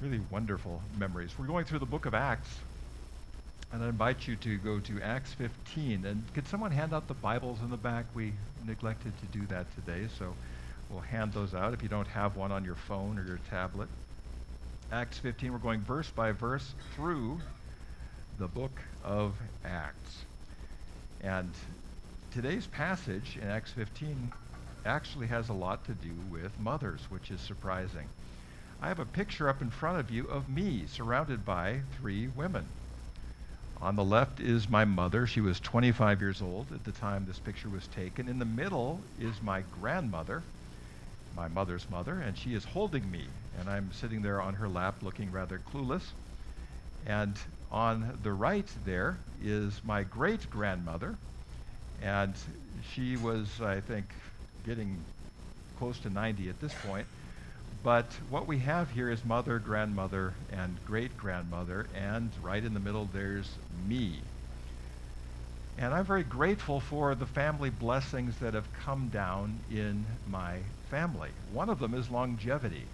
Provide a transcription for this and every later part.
really wonderful memories. We're going through the book of Acts, and I invite you to go to Acts 15. And could someone hand out the Bibles in the back? We neglected to do that today, so we'll hand those out if you don't have one on your phone or your tablet. Acts 15, we're going verse by verse through the book of Acts. And today's passage in Acts 15 actually has a lot to do with mothers, which is surprising. I have a picture up in front of you of me surrounded by three women. On the left is my mother. She was 25 years old at the time this picture was taken. In the middle is my grandmother, my mother's mother, and she is holding me. And I'm sitting there on her lap looking rather clueless. And on the right there is my great grandmother. And she was, I think, getting close to 90 at this point. But what we have here is mother, grandmother, and great grandmother, and right in the middle there's me. And I'm very grateful for the family blessings that have come down in my family. One of them is longevity.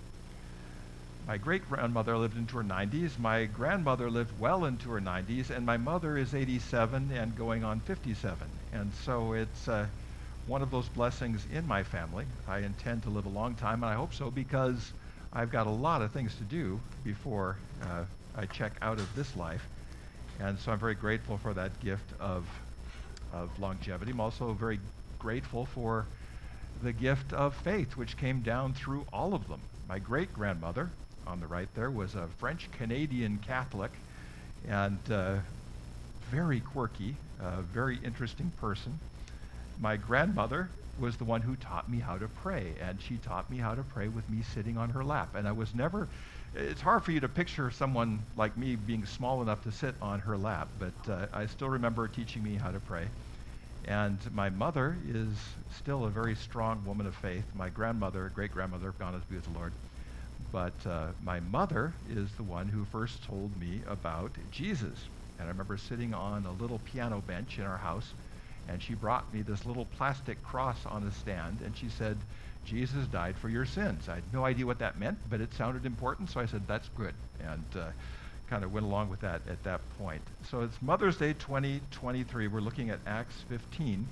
My great grandmother lived into her 90s, my grandmother lived well into her 90s, and my mother is 87 and going on 57. And so it's. Uh, one of those blessings in my family. I intend to live a long time, and I hope so because I've got a lot of things to do before uh, I check out of this life. And so I'm very grateful for that gift of, of longevity. I'm also very grateful for the gift of faith, which came down through all of them. My great grandmother, on the right there, was a French Canadian Catholic and uh, very quirky, uh, very interesting person my grandmother was the one who taught me how to pray, and she taught me how to pray with me sitting on her lap. And I was never, it's hard for you to picture someone like me being small enough to sit on her lap, but uh, I still remember teaching me how to pray. And my mother is still a very strong woman of faith. My grandmother, great grandmother, gone to be with the Lord. But uh, my mother is the one who first told me about Jesus. And I remember sitting on a little piano bench in our house and she brought me this little plastic cross on a stand, and she said, Jesus died for your sins. I had no idea what that meant, but it sounded important, so I said, that's good, and uh, kind of went along with that at that point. So it's Mother's Day 2023. We're looking at Acts 15,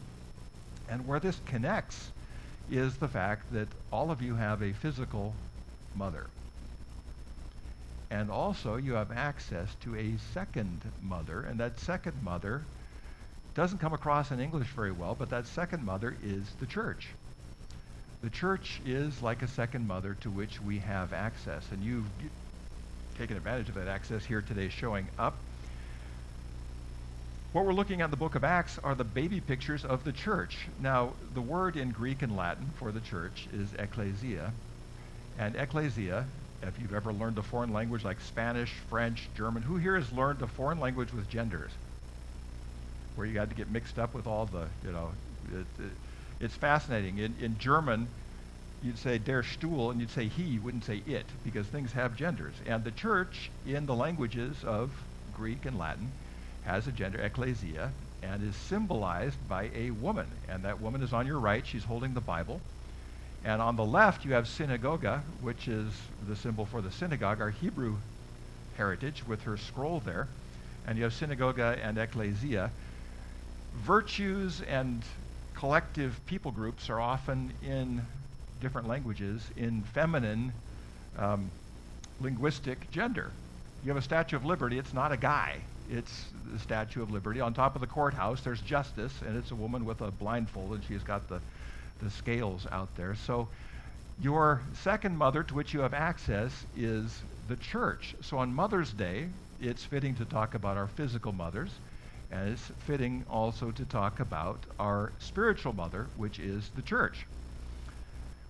and where this connects is the fact that all of you have a physical mother. And also, you have access to a second mother, and that second mother doesn't come across in English very well, but that second mother is the church. The church is like a second mother to which we have access, and you've taken advantage of that access here today showing up. What we're looking at in the book of Acts are the baby pictures of the church. Now, the word in Greek and Latin for the church is ecclesia, and ecclesia, if you've ever learned a foreign language like Spanish, French, German, who here has learned a foreign language with genders? Where you had to get mixed up with all the, you know, it, it, it's fascinating. In, in German, you'd say der Stuhl and you'd say he, you wouldn't say it, because things have genders. And the church, in the languages of Greek and Latin, has a gender, ecclesia, and is symbolized by a woman. And that woman is on your right. She's holding the Bible. And on the left, you have synagoga, which is the symbol for the synagogue, our Hebrew heritage, with her scroll there. And you have synagoga and ecclesia virtues and collective people groups are often in different languages in feminine um, linguistic gender. You have a Statue of Liberty, it's not a guy, it's the Statue of Liberty. On top of the courthouse, there's Justice, and it's a woman with a blindfold, and she's got the, the scales out there. So your second mother to which you have access is the church. So on Mother's Day, it's fitting to talk about our physical mothers. It's fitting also to talk about our spiritual mother, which is the church.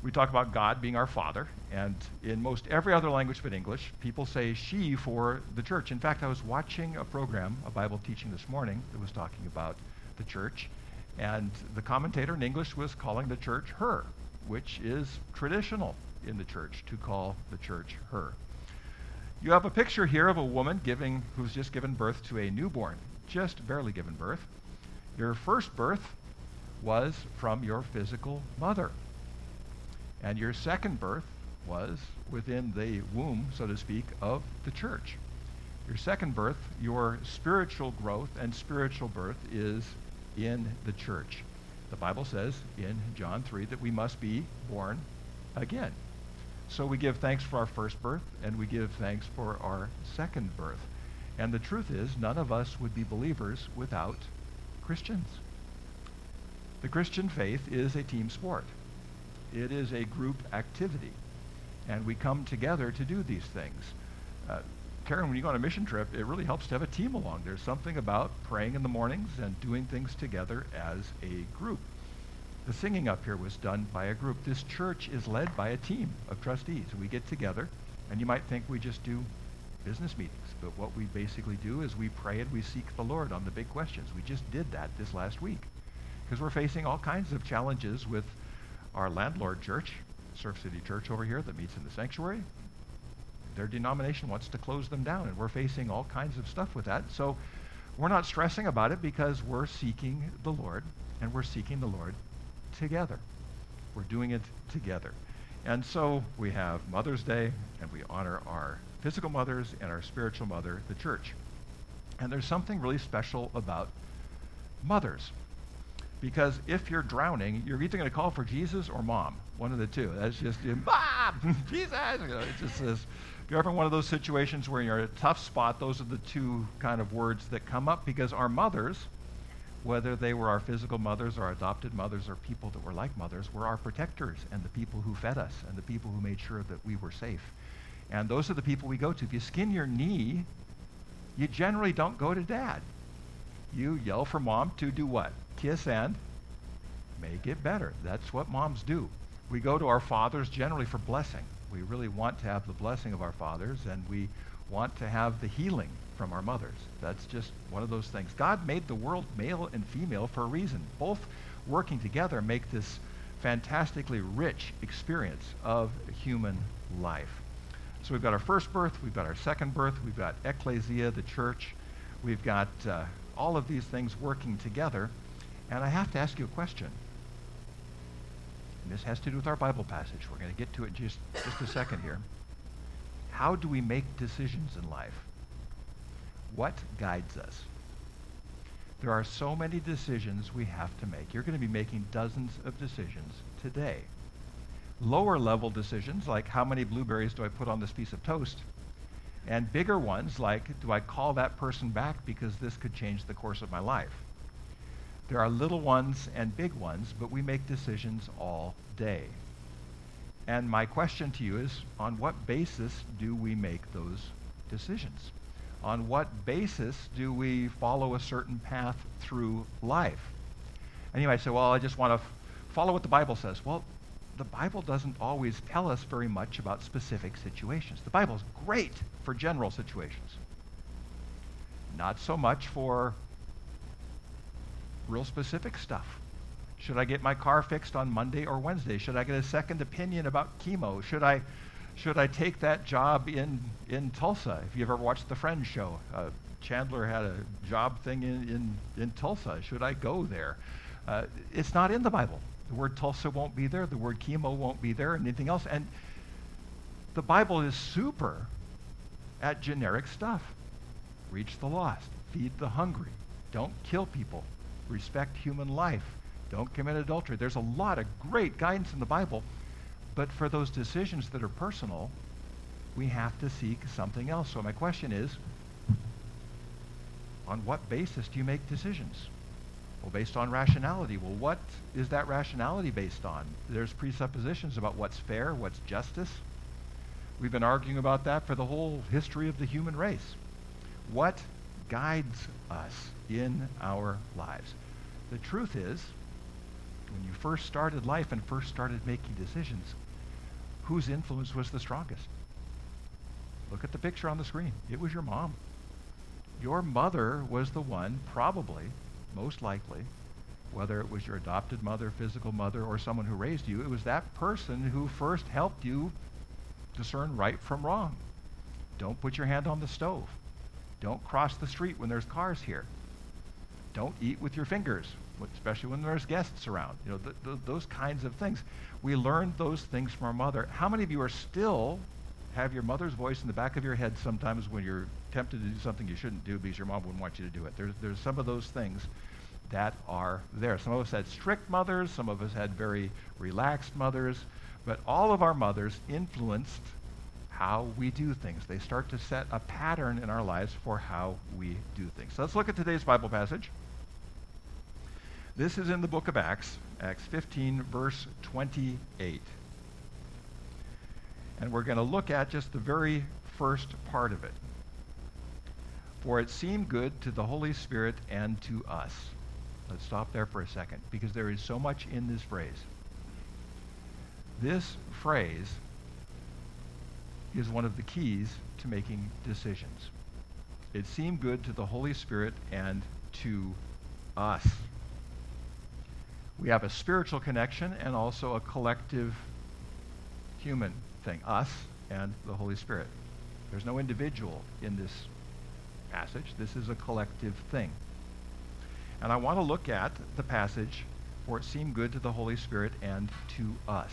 We talk about God being our father, and in most every other language but English, people say she for the church. In fact, I was watching a program, a Bible teaching this morning, that was talking about the church, and the commentator in English was calling the church her, which is traditional in the church to call the church her. You have a picture here of a woman giving who's just given birth to a newborn just barely given birth. Your first birth was from your physical mother. And your second birth was within the womb, so to speak, of the church. Your second birth, your spiritual growth and spiritual birth is in the church. The Bible says in John 3 that we must be born again. So we give thanks for our first birth and we give thanks for our second birth. And the truth is, none of us would be believers without Christians. The Christian faith is a team sport. It is a group activity. And we come together to do these things. Uh, Karen, when you go on a mission trip, it really helps to have a team along. There's something about praying in the mornings and doing things together as a group. The singing up here was done by a group. This church is led by a team of trustees. We get together, and you might think we just do business meetings, but what we basically do is we pray and we seek the Lord on the big questions. We just did that this last week because we're facing all kinds of challenges with our landlord church, Surf City Church over here that meets in the sanctuary. Their denomination wants to close them down, and we're facing all kinds of stuff with that. So we're not stressing about it because we're seeking the Lord, and we're seeking the Lord together. We're doing it together. And so we have Mother's Day, and we honor our physical mothers and our spiritual mother, the church. And there's something really special about mothers. Because if you're drowning, you're either going to call for Jesus or mom, one of the two. That's just, Mom, Jesus. You know, just if you're ever in one of those situations where you're in a tough spot, those are the two kind of words that come up because our mothers, whether they were our physical mothers or adopted mothers or people that were like mothers, were our protectors and the people who fed us and the people who made sure that we were safe. And those are the people we go to. If you skin your knee, you generally don't go to dad. You yell for mom to do what? Kiss and make it better. That's what moms do. We go to our fathers generally for blessing. We really want to have the blessing of our fathers, and we want to have the healing from our mothers. That's just one of those things. God made the world male and female for a reason. Both working together make this fantastically rich experience of human life. So we've got our first birth, we've got our second birth, we've got ecclesia, the church, we've got uh, all of these things working together. And I have to ask you a question. And this has to do with our Bible passage. We're going to get to it just, just a second here. How do we make decisions in life? What guides us? There are so many decisions we have to make. You're going to be making dozens of decisions today. Lower level decisions, like how many blueberries do I put on this piece of toast? And bigger ones, like do I call that person back because this could change the course of my life? There are little ones and big ones, but we make decisions all day. And my question to you is on what basis do we make those decisions? On what basis do we follow a certain path through life? And you might say, well, I just want to f- follow what the Bible says. Well, the Bible doesn't always tell us very much about specific situations. The Bible is great for general situations, not so much for real specific stuff. Should I get my car fixed on Monday or Wednesday? Should I get a second opinion about chemo? Should I, should I take that job in, in Tulsa? If you've ever watched the Friends show, uh, Chandler had a job thing in, in, in Tulsa. Should I go there? Uh, it's not in the Bible. The word Tulsa won't be there. The word chemo won't be there, and anything else. And the Bible is super at generic stuff. Reach the lost, feed the hungry, don't kill people, respect human life, don't commit adultery. There's a lot of great guidance in the Bible, but for those decisions that are personal, we have to seek something else. So my question is, on what basis do you make decisions? Well, based on rationality. Well, what is that rationality based on? There's presuppositions about what's fair, what's justice. We've been arguing about that for the whole history of the human race. What guides us in our lives. The truth is, when you first started life and first started making decisions, whose influence was the strongest? Look at the picture on the screen. It was your mom. Your mother was the one, probably, most likely, whether it was your adopted mother, physical mother, or someone who raised you, it was that person who first helped you discern right from wrong. Don't put your hand on the stove. Don't cross the street when there's cars here. Don't eat with your fingers especially when there's guests around. You know, th- th- those kinds of things. We learn those things from our mother. How many of you are still have your mother's voice in the back of your head sometimes when you're tempted to do something you shouldn't do because your mom wouldn't want you to do it? There's, there's some of those things that are there. Some of us had strict mothers, some of us had very relaxed mothers, but all of our mothers influenced how we do things. They start to set a pattern in our lives for how we do things. So let's look at today's Bible passage. This is in the book of Acts, Acts 15, verse 28. And we're going to look at just the very first part of it. For it seemed good to the Holy Spirit and to us. Let's stop there for a second because there is so much in this phrase. This phrase is one of the keys to making decisions. It seemed good to the Holy Spirit and to us. We have a spiritual connection and also a collective human thing, us and the Holy Spirit. There's no individual in this passage. This is a collective thing. And I want to look at the passage, for it seemed good to the Holy Spirit and to us.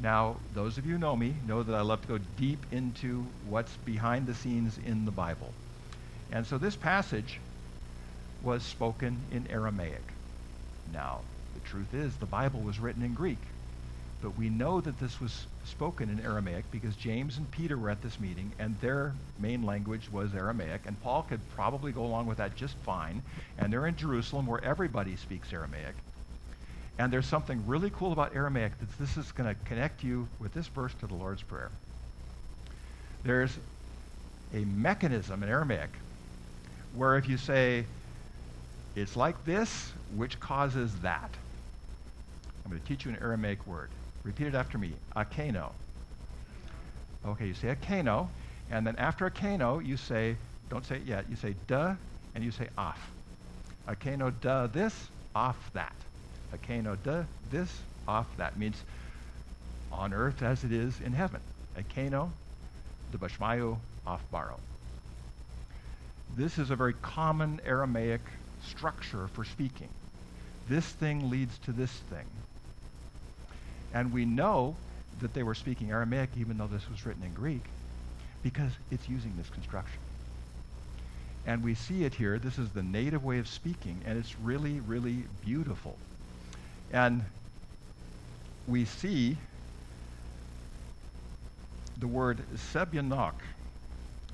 Now, those of you who know me know that I love to go deep into what's behind the scenes in the Bible. And so this passage was spoken in Aramaic. Now, the truth is, the Bible was written in Greek. But we know that this was spoken in Aramaic because James and Peter were at this meeting and their main language was Aramaic. And Paul could probably go along with that just fine. And they're in Jerusalem where everybody speaks Aramaic. And there's something really cool about Aramaic that this is going to connect you with this verse to the Lord's Prayer. There's a mechanism in Aramaic where if you say, it's like this, which causes that. I'm going to teach you an Aramaic word. Repeat it after me. Akeno. Okay, you say akeno, and then after akeno, you say, don't say it yet, you say duh, and you say off. Akeno duh this, off that. Akeno duh this, off that. Means on earth as it is in heaven. Akeno, the bashmayu, off baro. This is a very common Aramaic structure for speaking. This thing leads to this thing. And we know that they were speaking Aramaic even though this was written in Greek because it's using this construction. And we see it here. This is the native way of speaking, and it's really, really beautiful. And we see the word sebyanok.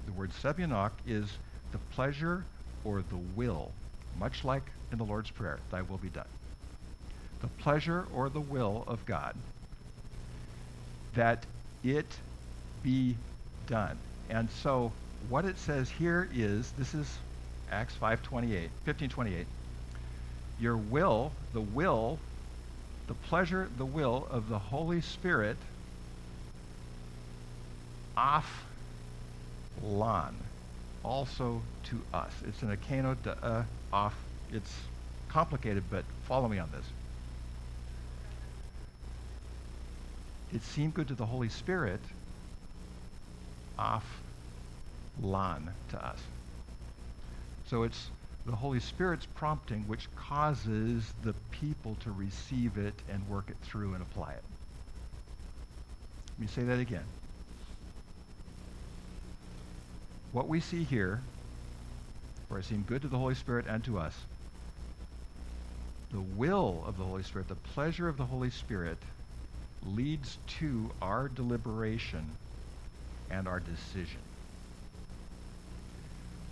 The word sebyanok is the pleasure or the will, much like in the Lord's Prayer, thy will be done. The pleasure or the will of God that it be done. And so what it says here is this is Acts 5:28, 15:28. Your will, the will, the pleasure, the will of the Holy Spirit off lan, also to us. It's an akeno to uh, off. It's complicated, but follow me on this. It seemed good to the Holy Spirit off lan to us. So it's the Holy Spirit's prompting which causes the people to receive it and work it through and apply it. Let me say that again. What we see here, for it seemed good to the Holy Spirit and to us, the will of the Holy Spirit, the pleasure of the Holy Spirit leads to our deliberation and our decision.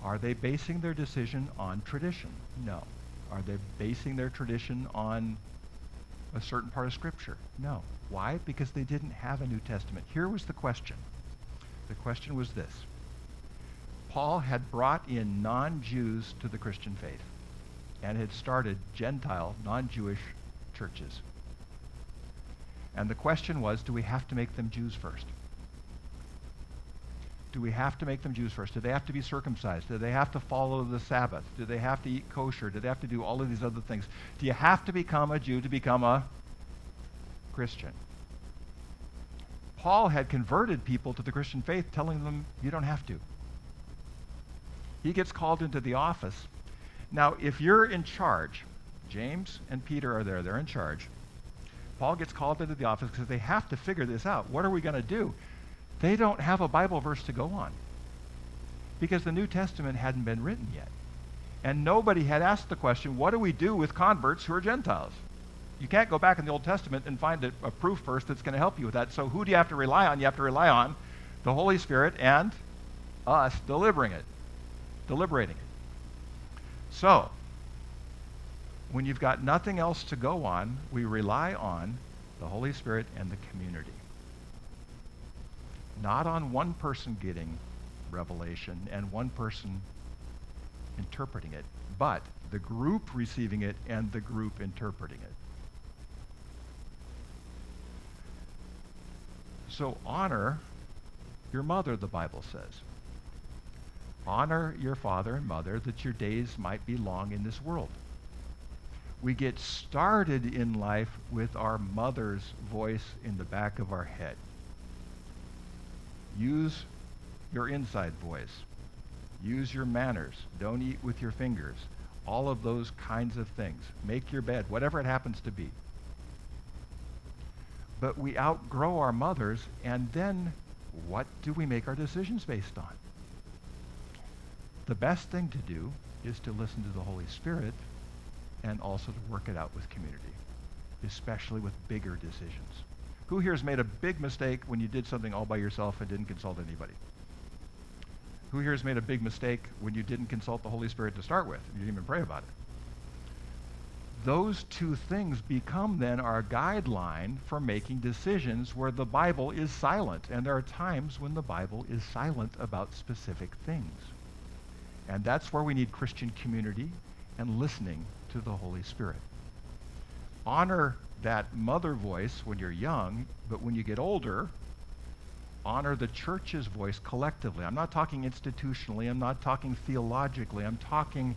Are they basing their decision on tradition? No. Are they basing their tradition on a certain part of Scripture? No. Why? Because they didn't have a New Testament. Here was the question. The question was this. Paul had brought in non-Jews to the Christian faith and had started Gentile, non-Jewish churches. And the question was, do we have to make them Jews first? Do we have to make them Jews first? Do they have to be circumcised? Do they have to follow the Sabbath? Do they have to eat kosher? Do they have to do all of these other things? Do you have to become a Jew to become a Christian? Paul had converted people to the Christian faith, telling them, you don't have to. He gets called into the office. Now, if you're in charge, James and Peter are there. They're in charge. Paul gets called into the office because they have to figure this out. What are we going to do? They don't have a Bible verse to go on because the New Testament hadn't been written yet. And nobody had asked the question, what do we do with converts who are Gentiles? You can't go back in the Old Testament and find a, a proof verse that's going to help you with that. So who do you have to rely on? You have to rely on the Holy Spirit and us delivering it, deliberating it. So, when you've got nothing else to go on, we rely on the Holy Spirit and the community. Not on one person getting revelation and one person interpreting it, but the group receiving it and the group interpreting it. So honor your mother, the Bible says. Honor your father and mother that your days might be long in this world we get started in life with our mother's voice in the back of our head. Use your inside voice. Use your manners. Don't eat with your fingers. All of those kinds of things. Make your bed, whatever it happens to be. But we outgrow our mothers, and then what do we make our decisions based on? The best thing to do is to listen to the Holy Spirit and also to work it out with community, especially with bigger decisions. Who here has made a big mistake when you did something all by yourself and didn't consult anybody? Who here has made a big mistake when you didn't consult the Holy Spirit to start with? You didn't even pray about it. Those two things become then our guideline for making decisions where the Bible is silent. And there are times when the Bible is silent about specific things. And that's where we need Christian community and listening to the Holy Spirit. Honor that mother voice when you're young, but when you get older, honor the church's voice collectively. I'm not talking institutionally, I'm not talking theologically, I'm talking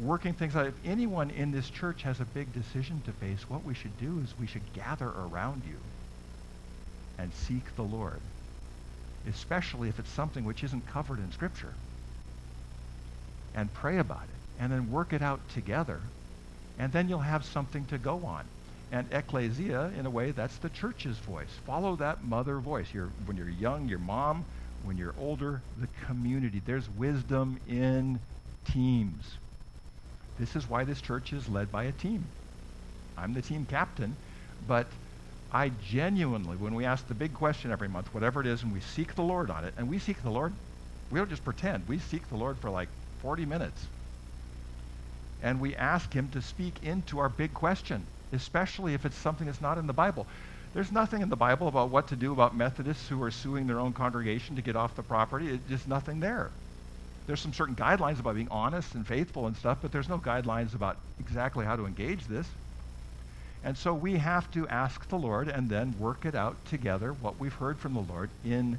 working things out. If anyone in this church has a big decision to face, what we should do is we should gather around you and seek the Lord, especially if it's something which isn't covered in Scripture, and pray about it, and then work it out together and then you'll have something to go on. And ecclesia, in a way, that's the church's voice. Follow that mother voice. You're, when you're young, your mom. When you're older, the community. There's wisdom in teams. This is why this church is led by a team. I'm the team captain, but I genuinely, when we ask the big question every month, whatever it is, and we seek the Lord on it, and we seek the Lord, we don't just pretend. We seek the Lord for like 40 minutes and we ask him to speak into our big question, especially if it's something that's not in the Bible. There's nothing in the Bible about what to do about Methodists who are suing their own congregation to get off the property. It's just nothing there. There's some certain guidelines about being honest and faithful and stuff, but there's no guidelines about exactly how to engage this. And so we have to ask the Lord and then work it out together, what we've heard from the Lord in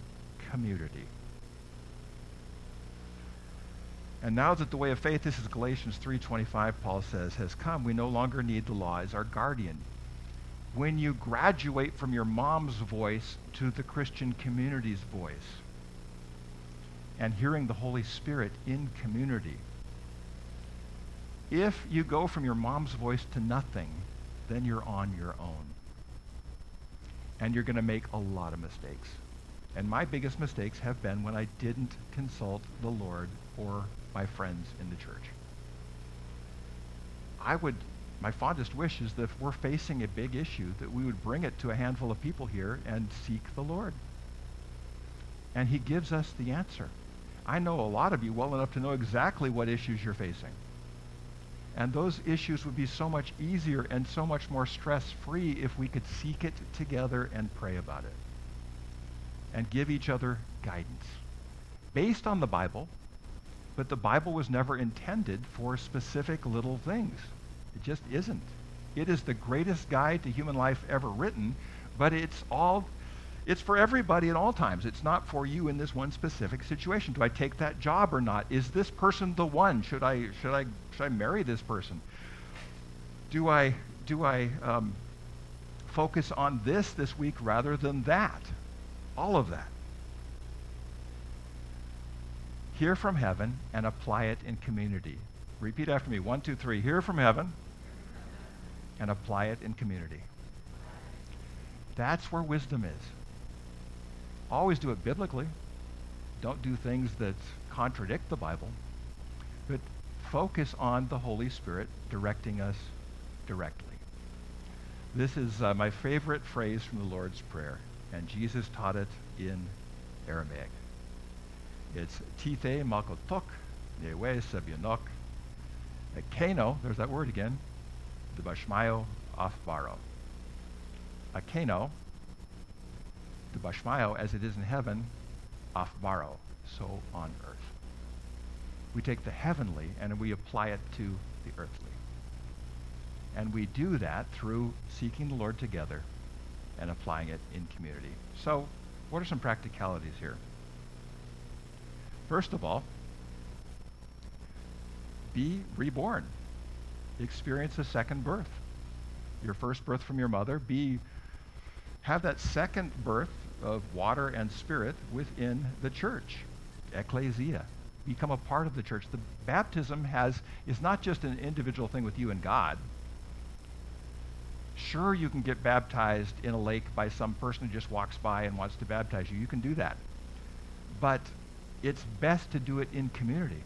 community. And now that the way of faith, this is Galatians 3.25, Paul says, has come, we no longer need the law as our guardian. When you graduate from your mom's voice to the Christian community's voice and hearing the Holy Spirit in community, if you go from your mom's voice to nothing, then you're on your own. And you're going to make a lot of mistakes. And my biggest mistakes have been when I didn't consult the Lord or my friends in the church. I would, my fondest wish is that if we're facing a big issue, that we would bring it to a handful of people here and seek the Lord. And he gives us the answer. I know a lot of you well enough to know exactly what issues you're facing. And those issues would be so much easier and so much more stress-free if we could seek it together and pray about it. And give each other guidance. Based on the Bible, but the Bible was never intended for specific little things. It just isn't. It is the greatest guide to human life ever written, but it's all it's for everybody at all times. It's not for you in this one specific situation. Do I take that job or not? Is this person the one? Should I should I should I marry this person? Do I do I um, focus on this this week rather than that? All of that hear from heaven and apply it in community. Repeat after me. One, two, three. Hear from heaven and apply it in community. That's where wisdom is. Always do it biblically. Don't do things that contradict the Bible. But focus on the Holy Spirit directing us directly. This is uh, my favorite phrase from the Lord's Prayer, and Jesus taught it in Aramaic. It's tithe makotok newe sebionok akeno, there's that word again, the bashmayo afbaro. Akeno, the bashmayo, as it is in heaven, afbaro, so on earth. We take the heavenly and we apply it to the earthly. And we do that through seeking the Lord together and applying it in community. So, what are some practicalities here? First of all, be reborn. Experience a second birth. Your first birth from your mother, be have that second birth of water and spirit within the church, ecclesia. Become a part of the church. The baptism has is not just an individual thing with you and God. Sure, you can get baptized in a lake by some person who just walks by and wants to baptize you. You can do that. But it's best to do it in community.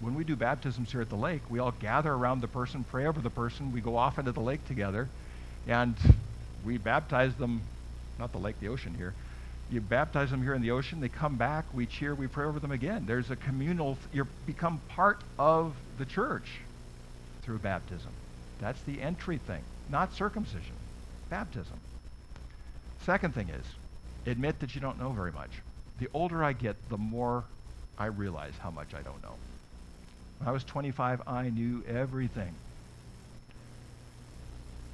When we do baptisms here at the lake, we all gather around the person, pray over the person, we go off into the lake together, and we baptize them, not the lake, the ocean here. You baptize them here in the ocean, they come back, we cheer, we pray over them again. There's a communal, you become part of the church through baptism. That's the entry thing not circumcision, baptism. Second thing is, admit that you don't know very much. The older I get, the more I realize how much I don't know. When I was 25, I knew everything.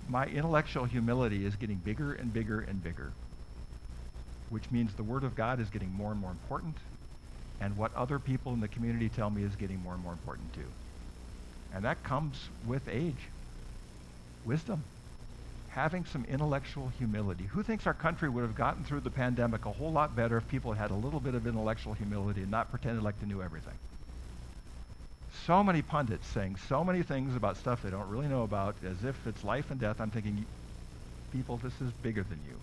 My intellectual humility is getting bigger and bigger and bigger, which means the Word of God is getting more and more important, and what other people in the community tell me is getting more and more important too. And that comes with age wisdom, having some intellectual humility. Who thinks our country would have gotten through the pandemic a whole lot better if people had had a little bit of intellectual humility and not pretended like they knew everything? So many pundits saying so many things about stuff they don't really know about as if it's life and death. I'm thinking, people, this is bigger than you.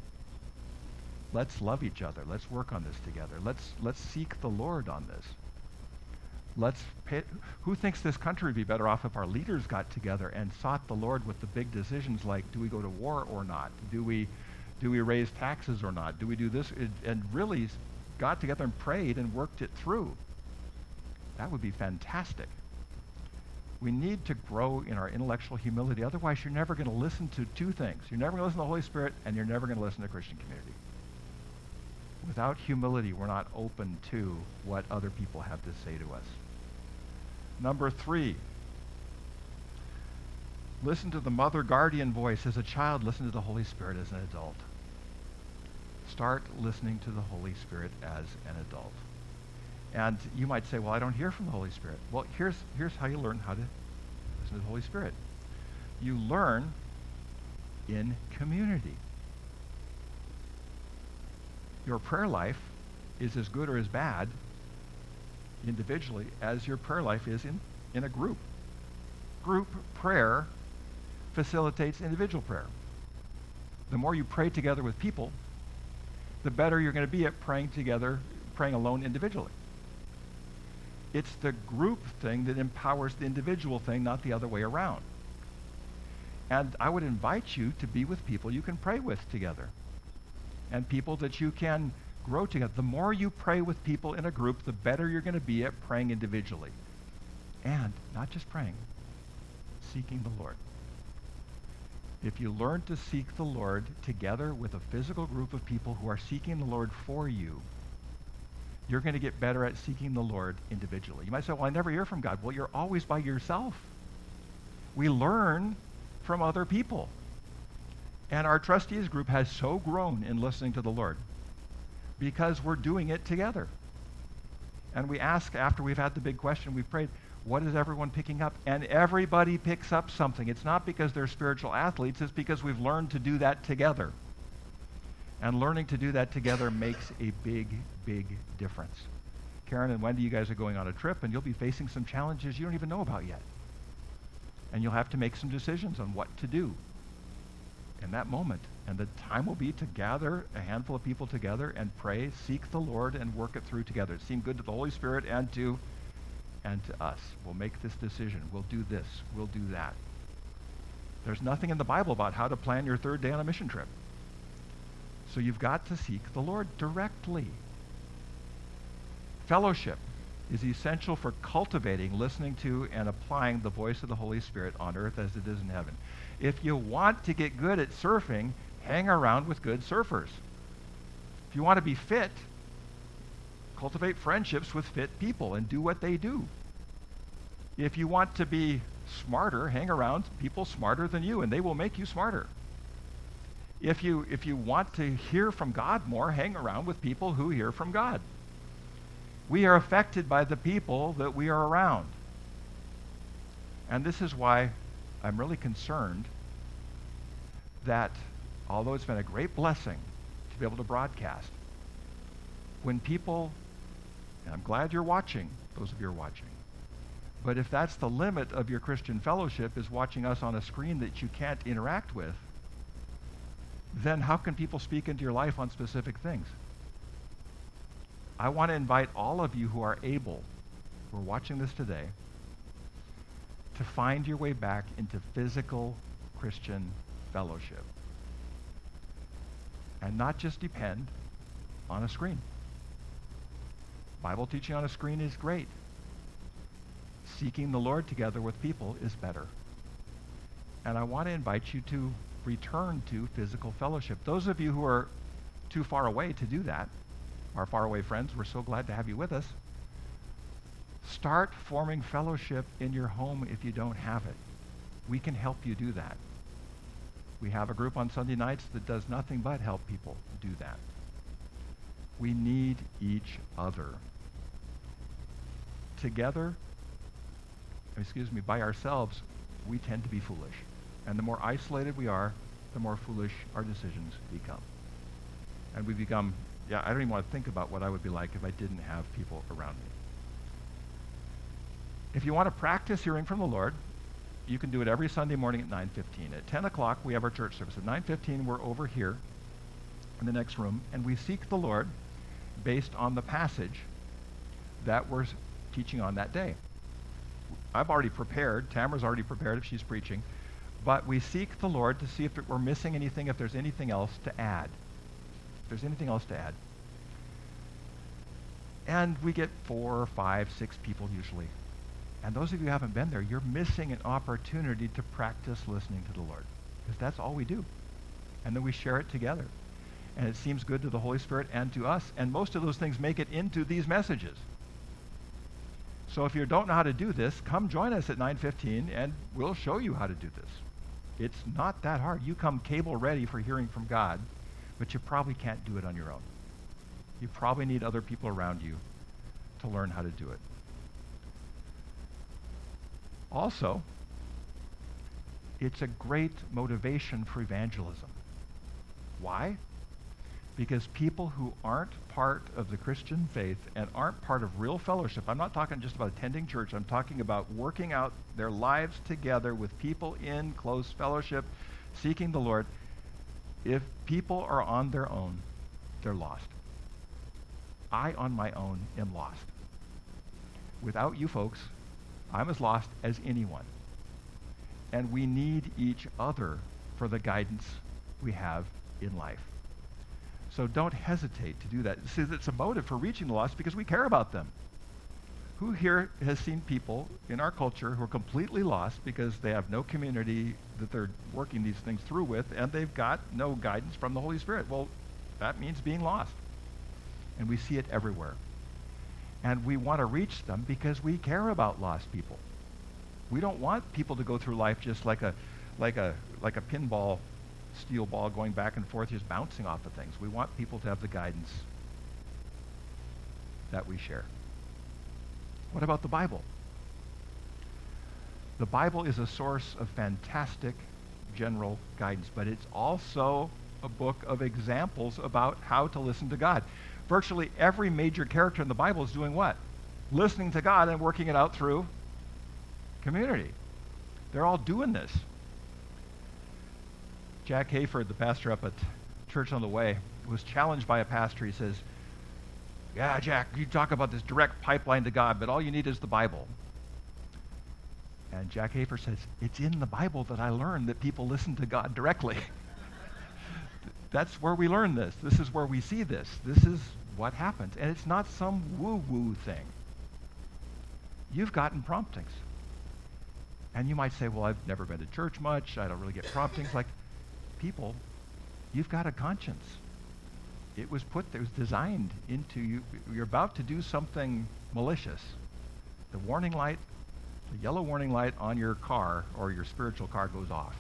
Let's love each other. Let's work on this together. Let's, let's seek the Lord on this. Let's pay, who thinks this country would be better off if our leaders got together and sought the Lord with the big decisions like do we go to war or not? Do we do we raise taxes or not? Do we do this and really got together and prayed and worked it through? That would be fantastic. We need to grow in our intellectual humility. Otherwise, you're never going to listen to two things. You're never going to listen to the Holy Spirit, and you're never going to listen to Christian community. Without humility, we're not open to what other people have to say to us. Number three, listen to the mother guardian voice as a child, listen to the Holy Spirit as an adult. Start listening to the Holy Spirit as an adult. And you might say, well, I don't hear from the Holy Spirit. Well, here's, here's how you learn how to listen to the Holy Spirit. You learn in community. Your prayer life is as good or as bad individually as your prayer life is in, in a group. Group prayer facilitates individual prayer. The more you pray together with people, the better you're going to be at praying together, praying alone individually. It's the group thing that empowers the individual thing, not the other way around. And I would invite you to be with people you can pray with together and people that you can grow together. The more you pray with people in a group, the better you're going to be at praying individually. And not just praying, seeking the Lord. If you learn to seek the Lord together with a physical group of people who are seeking the Lord for you, you're going to get better at seeking the Lord individually. You might say, well, I never hear from God. Well, you're always by yourself. We learn from other people. And our trustees group has so grown in listening to the Lord because we're doing it together. And we ask after we've had the big question, we've prayed, what is everyone picking up? And everybody picks up something. It's not because they're spiritual athletes, it's because we've learned to do that together. And learning to do that together makes a big, big difference. Karen and Wendy, you guys are going on a trip, and you'll be facing some challenges you don't even know about yet. And you'll have to make some decisions on what to do in that moment. And the time will be to gather a handful of people together and pray, seek the Lord, and work it through together. It seemed good to the Holy Spirit and to and to us. We'll make this decision. We'll do this. We'll do that. There's nothing in the Bible about how to plan your third day on a mission trip. So you've got to seek the Lord directly. Fellowship is essential for cultivating, listening to, and applying the voice of the Holy Spirit on earth as it is in heaven. If you want to get good at surfing, hang around with good surfers. If you want to be fit, cultivate friendships with fit people and do what they do. If you want to be smarter, hang around people smarter than you, and they will make you smarter. If you, if you want to hear from God more, hang around with people who hear from God. We are affected by the people that we are around. And this is why I'm really concerned that although it's been a great blessing to be able to broadcast, when people, and I'm glad you're watching, those of you are watching, but if that's the limit of your Christian fellowship is watching us on a screen that you can't interact with, then how can people speak into your life on specific things? I want to invite all of you who are able, who are watching this today, to find your way back into physical Christian fellowship. And not just depend on a screen. Bible teaching on a screen is great. Seeking the Lord together with people is better. And I want to invite you to return to physical fellowship. Those of you who are too far away to do that, our faraway friends, we're so glad to have you with us. Start forming fellowship in your home if you don't have it. We can help you do that. We have a group on Sunday nights that does nothing but help people do that. We need each other. Together, excuse me, by ourselves, we tend to be foolish. And the more isolated we are, the more foolish our decisions become. And we become, yeah, I don't even want to think about what I would be like if I didn't have people around me. If you want to practice hearing from the Lord, you can do it every Sunday morning at 9.15. At 10 o'clock, we have our church service. At 9.15, we're over here in the next room, and we seek the Lord based on the passage that we're teaching on that day. I've already prepared. Tamara's already prepared if she's preaching. But we seek the Lord to see if we're missing anything, if there's anything else to add. If there's anything else to add. And we get four, five, six people usually. And those of you who haven't been there, you're missing an opportunity to practice listening to the Lord. Because that's all we do. And then we share it together. And it seems good to the Holy Spirit and to us. And most of those things make it into these messages. So if you don't know how to do this, come join us at 9:15 and we'll show you how to do this. It's not that hard. You come cable ready for hearing from God, but you probably can't do it on your own. You probably need other people around you to learn how to do it. Also, it's a great motivation for evangelism. Why? Because people who aren't part of the Christian faith and aren't part of real fellowship, I'm not talking just about attending church, I'm talking about working out their lives together with people in close fellowship, seeking the Lord. If people are on their own, they're lost. I, on my own, am lost. Without you folks, I'm as lost as anyone. And we need each other for the guidance we have in life. So don't hesitate to do that. See, it's a motive for reaching the lost because we care about them. Who here has seen people in our culture who are completely lost because they have no community that they're working these things through with and they've got no guidance from the Holy Spirit? Well, that means being lost. And we see it everywhere. And we want to reach them because we care about lost people. We don't want people to go through life just like a, like a, like a pinball steel ball going back and forth, just bouncing off of things. We want people to have the guidance that we share. What about the Bible? The Bible is a source of fantastic general guidance, but it's also a book of examples about how to listen to God virtually every major character in the Bible is doing what? Listening to God and working it out through community. They're all doing this. Jack Hayford, the pastor up at Church on the Way, was challenged by a pastor. He says, Yeah, Jack, you talk about this direct pipeline to God, but all you need is the Bible. And Jack Hayford says, It's in the Bible that I learned that people listen to God directly. That's where we learn this. This is where we see this. This is what happens. And it's not some woo woo thing. You've gotten promptings. And you might say, Well, I've never been to church much. I don't really get promptings. Like, people, you've got a conscience. It was put, it was designed into you. You're about to do something malicious. The warning light, the yellow warning light on your car or your spiritual car goes off.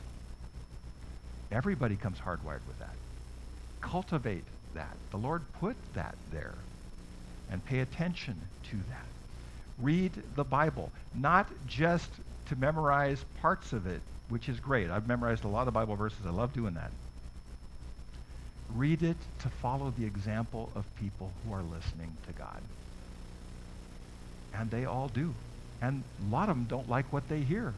Everybody comes hardwired with that. Cultivate that. The Lord put that there. And pay attention to that. Read the Bible, not just to memorize parts of it, which is great. I've memorized a lot of Bible verses. I love doing that. Read it to follow the example of people who are listening to God. And they all do. And a lot of them don't like what they hear.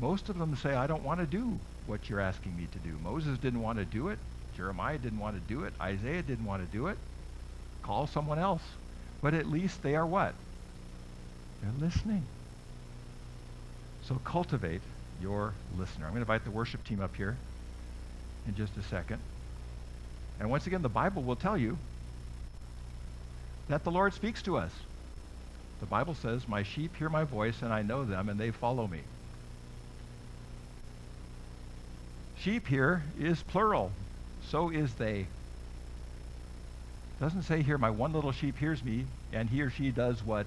Most of them say, I don't want to do what you're asking me to do. Moses didn't want to do it. Jeremiah didn't want to do it. Isaiah didn't want to do it. Call someone else. But at least they are what? They're listening. So cultivate your listener. I'm going to invite the worship team up here in just a second. And once again, the Bible will tell you that the Lord speaks to us. The Bible says, My sheep hear my voice, and I know them, and they follow me. Sheep here is plural. So is they. doesn't say here, my one little sheep hears me, and he or she does what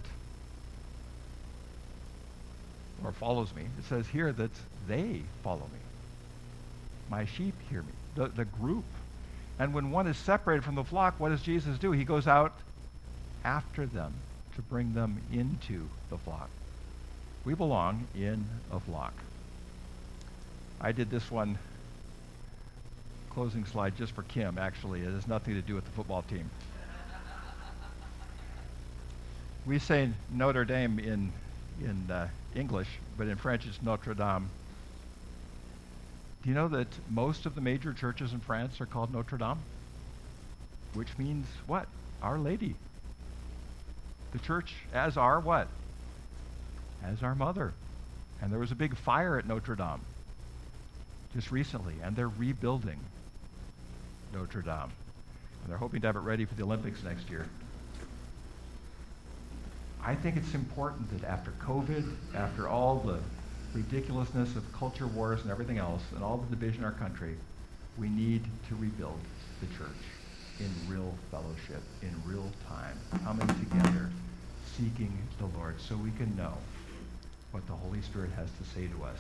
or follows me. It says here that they follow me. My sheep hear me. The, the group. And when one is separated from the flock, what does Jesus do? He goes out after them to bring them into the flock. We belong in a flock. I did this one closing slide just for Kim, actually. It has nothing to do with the football team. we say Notre Dame in, in uh, English, but in French it's Notre Dame. Do you know that most of the major churches in France are called Notre Dame? Which means what? Our Lady. The church as our what? As our mother. And there was a big fire at Notre Dame just recently, and they're rebuilding Notre Dame. And they're hoping to have it ready for the Olympics next year. I think it's important that after COVID, after all the ridiculousness of culture wars and everything else, and all the division in our country, we need to rebuild the church in real fellowship, in real time, coming together, seeking the Lord, so we can know what the Holy Spirit has to say to us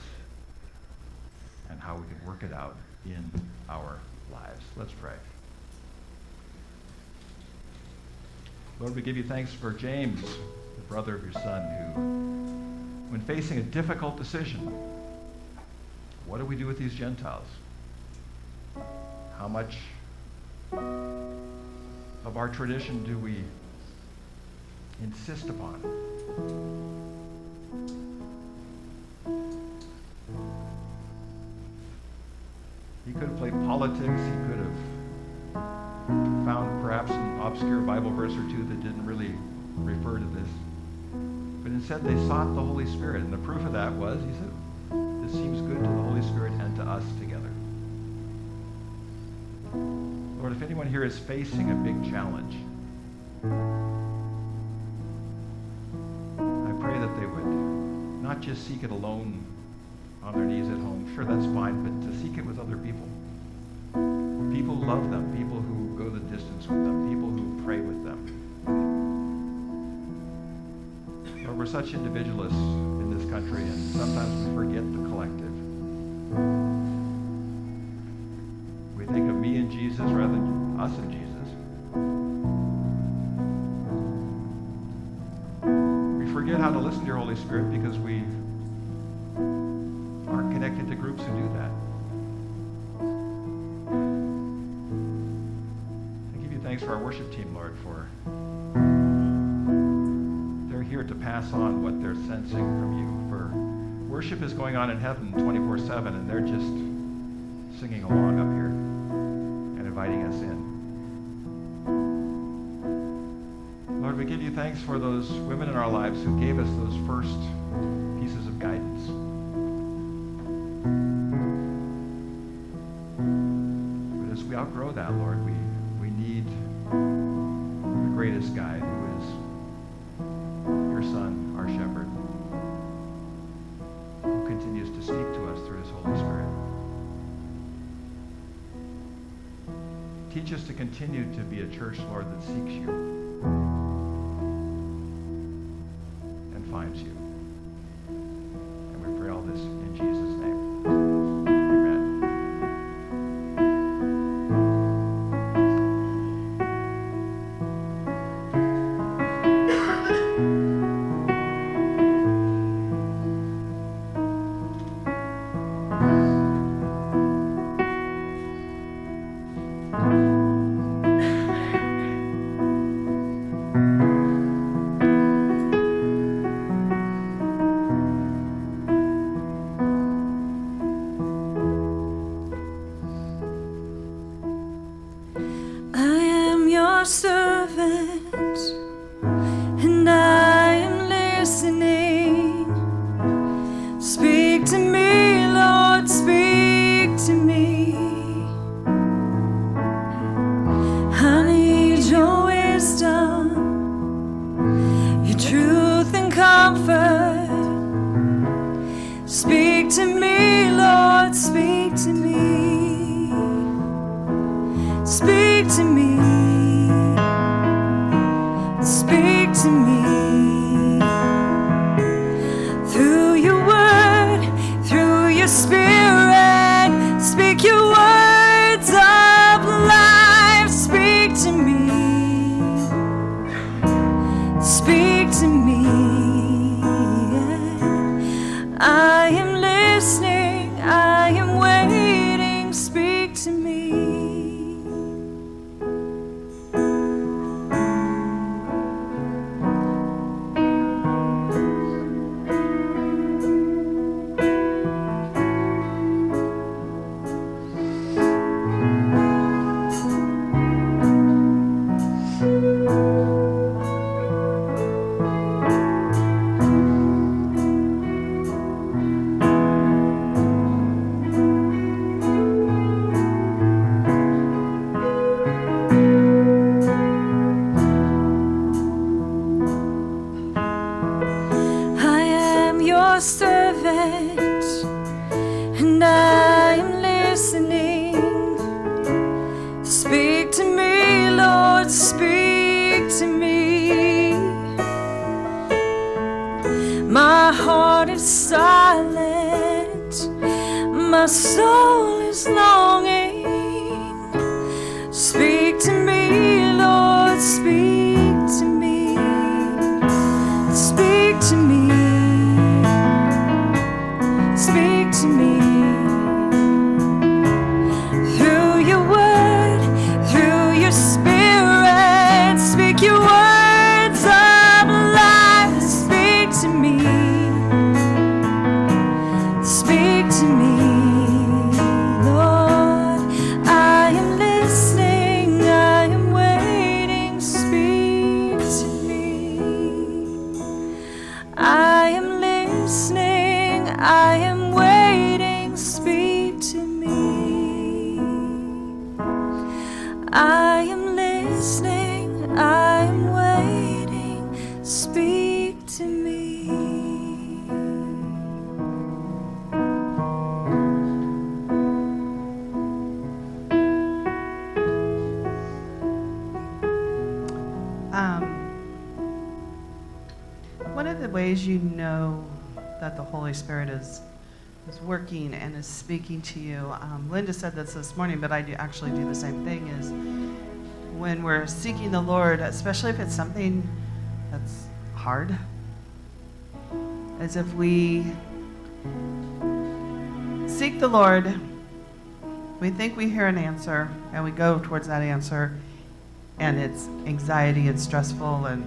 and how we can work it out in our lives. Let's pray. Lord, we give you thanks for James the brother of your son, who, when facing a difficult decision, what do we do with these Gentiles? How much of our tradition do we insist upon? He could have found perhaps an obscure Bible verse or two that didn't really refer to this. But instead, they sought the Holy Spirit. And the proof of that was, he said, this seems good to the Holy Spirit and to us together. Lord, if anyone here is facing a big challenge, I pray that they would not just seek it alone on their knees at home. Sure, that's fine, but to seek it with other people. People love them, people who go the distance with them, people who pray with them. But we're such individualists in this country, and sometimes we forget the collective. We think of me and Jesus rather than us and Jesus. We forget how to listen to your Holy Spirit because we aren't connected to groups who do that. Thanks for our worship team, Lord, for they're here to pass on what they're sensing from you, for worship is going on in heaven 24 7, and they're just singing along up here and inviting us in. Lord, we give you thanks for those women in our lives who gave us those first pieces of guidance. But as we outgrow that, Lord, we, Teach us to continue to be a church, Lord, that seeks you. Speak to me. To me, Spirit is is working and is speaking to you, um, Linda said this this morning, but I do actually do the same thing. Is when we're seeking the Lord, especially if it's something that's hard, as if we seek the Lord, we think we hear an answer, and we go towards that answer, and it's anxiety and stressful and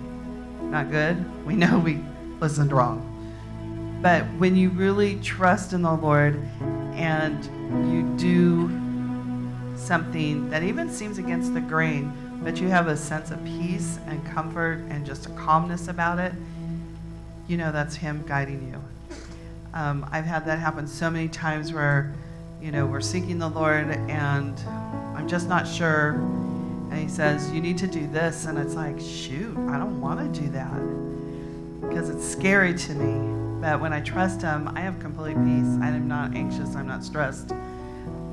not good, we know we listened wrong. But when you really trust in the Lord and you do something that even seems against the grain, but you have a sense of peace and comfort and just a calmness about it, you know that's Him guiding you. Um, I've had that happen so many times where, you know, we're seeking the Lord and I'm just not sure. And He says, You need to do this. And it's like, Shoot, I don't want to do that because it's scary to me. But when I trust Him, I have complete peace. I am not anxious, I'm not stressed.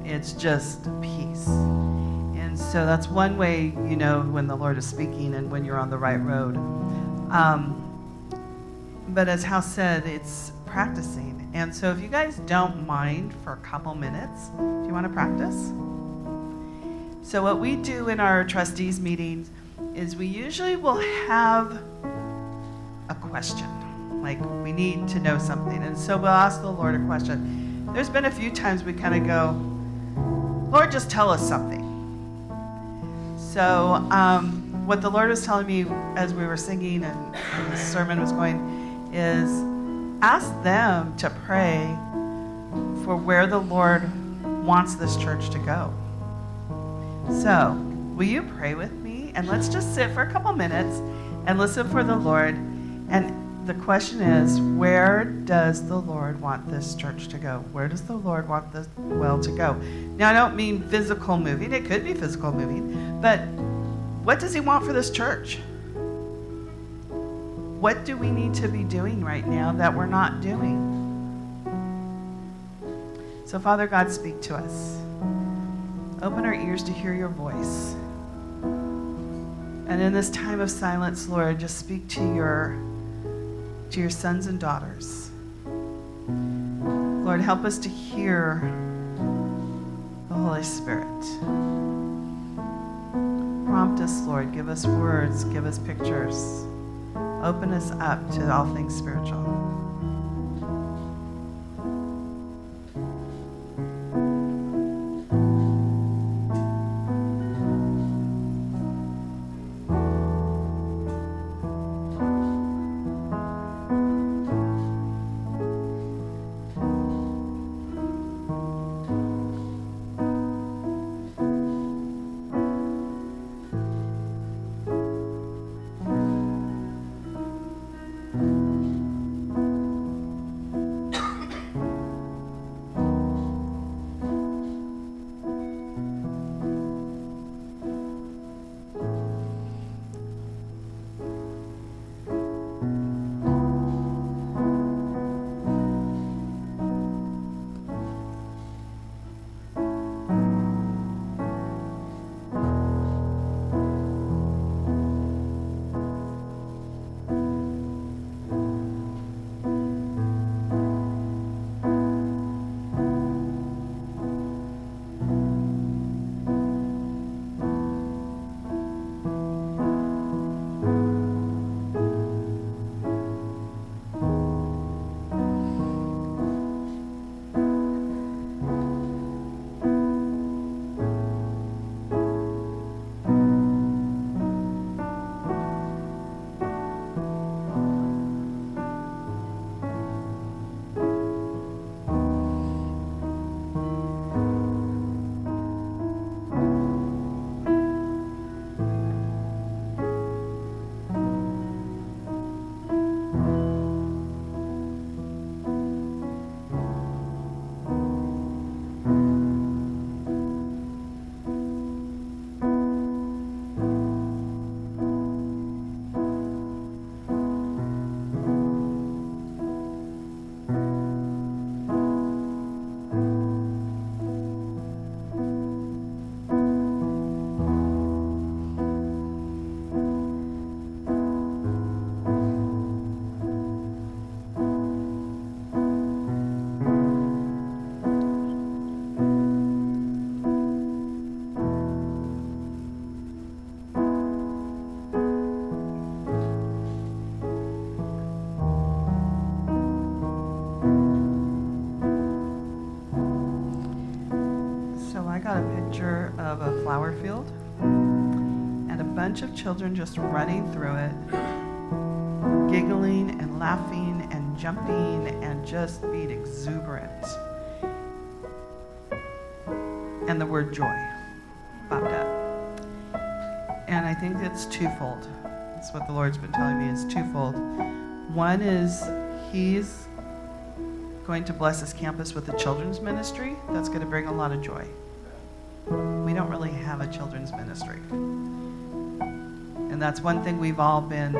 It's just peace. And so that's one way you know when the Lord is speaking and when you're on the right road. Um, but as Hal said, it's practicing. And so if you guys don't mind for a couple minutes, do you want to practice? So what we do in our trustees meetings is we usually will have a question. Like we need to know something. And so we'll ask the Lord a question. There's been a few times we kind of go, Lord, just tell us something. So, um, what the Lord was telling me as we were singing and, and the sermon was going is ask them to pray for where the Lord wants this church to go. So, will you pray with me? And let's just sit for a couple minutes and listen for the Lord. And the question is, where does the Lord want this church to go? Where does the Lord want the well to go? Now, I don't mean physical moving, it could be physical moving, but what does He want for this church? What do we need to be doing right now that we're not doing? So, Father God, speak to us. Open our ears to hear your voice. And in this time of silence, Lord, just speak to your to your sons and daughters. Lord, help us to hear the Holy Spirit. Prompt us, Lord. Give us words, give us pictures. Open us up to all things spiritual. Flower field and a bunch of children just running through it, giggling and laughing and jumping and just being exuberant. And the word joy popped up. And I think it's twofold. That's what the Lord's been telling me is twofold. One is He's going to bless this campus with a children's ministry that's going to bring a lot of joy. We don't really have a children's ministry. And that's one thing we've all been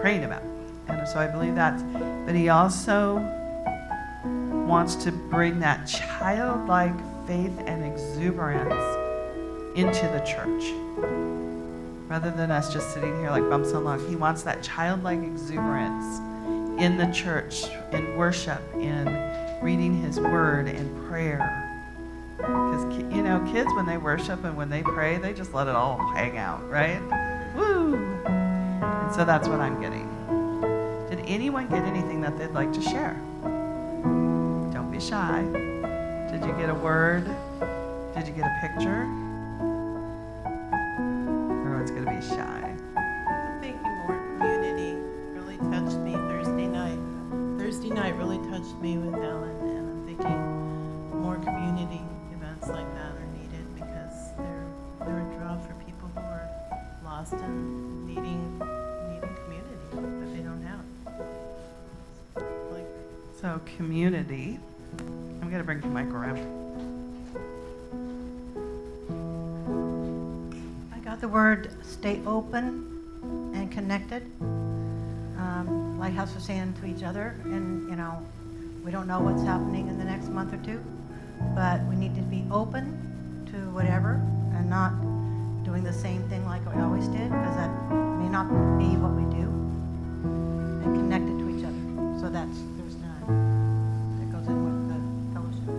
praying about. And so I believe that. But he also wants to bring that childlike faith and exuberance into the church. Rather than us just sitting here like bumps on log, he wants that childlike exuberance in the church, in worship, in reading his word, in prayer. Because, you know, kids, when they worship and when they pray, they just let it all hang out, right? Woo! And so that's what I'm getting. Did anyone get anything that they'd like to share? Don't be shy. Did you get a word? Did you get a picture? Open and connected. Um, Lighthouse was saying to each other, and you know, we don't know what's happening in the next month or two, but we need to be open to whatever and not doing the same thing like we always did, because that may not be what we do. And connected to each other. So that's there's that. That goes in with the fellowship.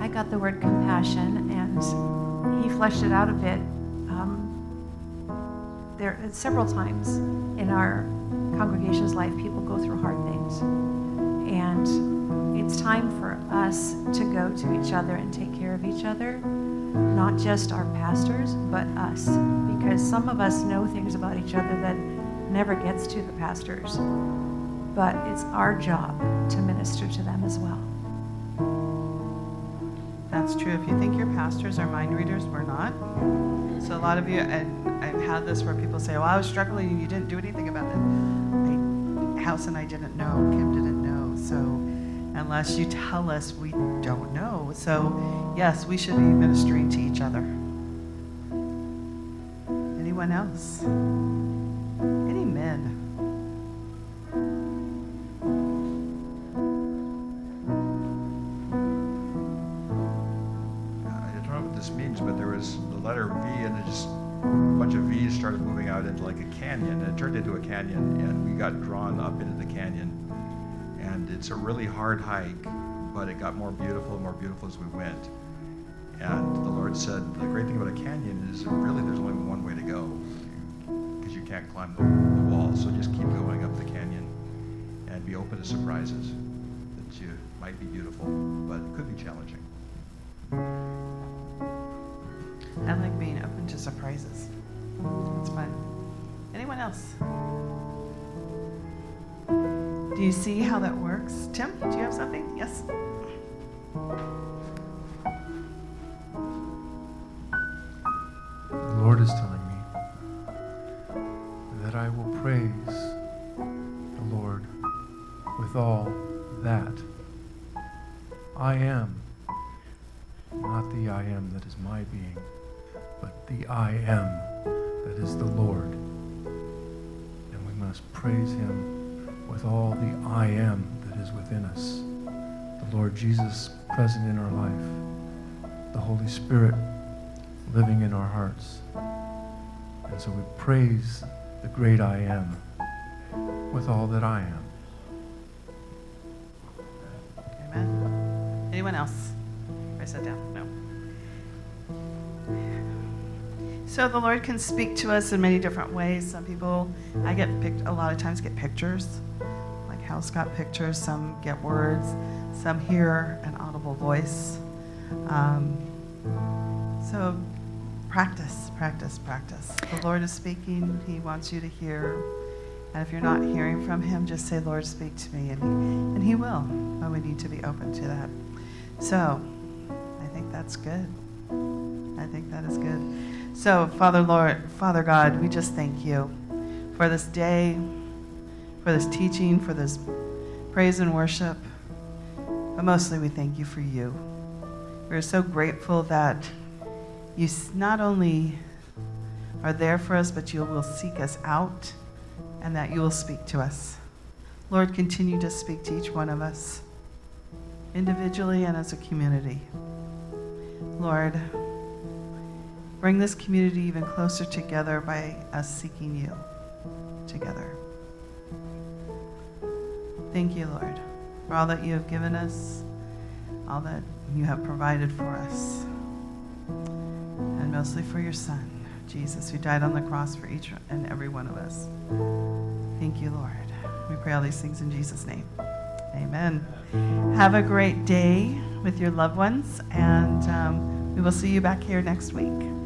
I got the word compassion, and fleshed it out a bit. Um, there, several times in our congregation's life, people go through hard things, and it's time for us to go to each other and take care of each other, not just our pastors, but us, because some of us know things about each other that never gets to the pastors, but it's our job to minister to them as well. That's true. If you think your pastors are mind readers, we're not. So a lot of you, and I've had this where people say, "Well, I was struggling, and you didn't do anything about it." I, House and I didn't know. Kim didn't know. So unless you tell us, we don't know. So yes, we should be ministering to each other. Anyone else? Any men? It's a really hard hike, but it got more beautiful, and more beautiful as we went. And the Lord said, the great thing about a canyon is really there's only one way to go, because you can't climb the, the wall. So just keep going up the canyon, and be open to surprises that you might be beautiful, but it could be challenging. I like being open to surprises. It's fun. Anyone else? Do you see how that works? Tim, do you have something? Yes? With all the I am that is within us. The Lord Jesus present in our life, the Holy Spirit living in our hearts. And so we praise the great I am with all that I am. Amen. Anyone else? I sat down. No. So the Lord can speak to us in many different ways. Some people, I get picked a lot of times get pictures, House got pictures. Some get words. Some hear an audible voice. Um, so practice, Practice, practice. The Lord is speaking. He wants you to hear. And if you're not hearing from Him, just say, Lord, speak to me. And He, and he will. But we need to be open to that. So, I think that's good. I think that is good. So, Father, Lord, Father God, we just thank you for this day, for this teaching, for this praise and worship. But mostly, we thank you for you. We're so grateful that you not only are there for us, but you will seek us out and that you will speak to us. Lord, continue to speak to each one of us, individually and as a community. Lord, bring this community even closer together by us seeking you together. Thank you, Lord, for all that you have given us, all that you have provided for us, and mostly for your Son, Jesus, who died on the cross for each and every one of us. Thank you, Lord. We pray all these things in Jesus' name. Amen. Have a great day with your loved ones, and um, we will see you back here next week.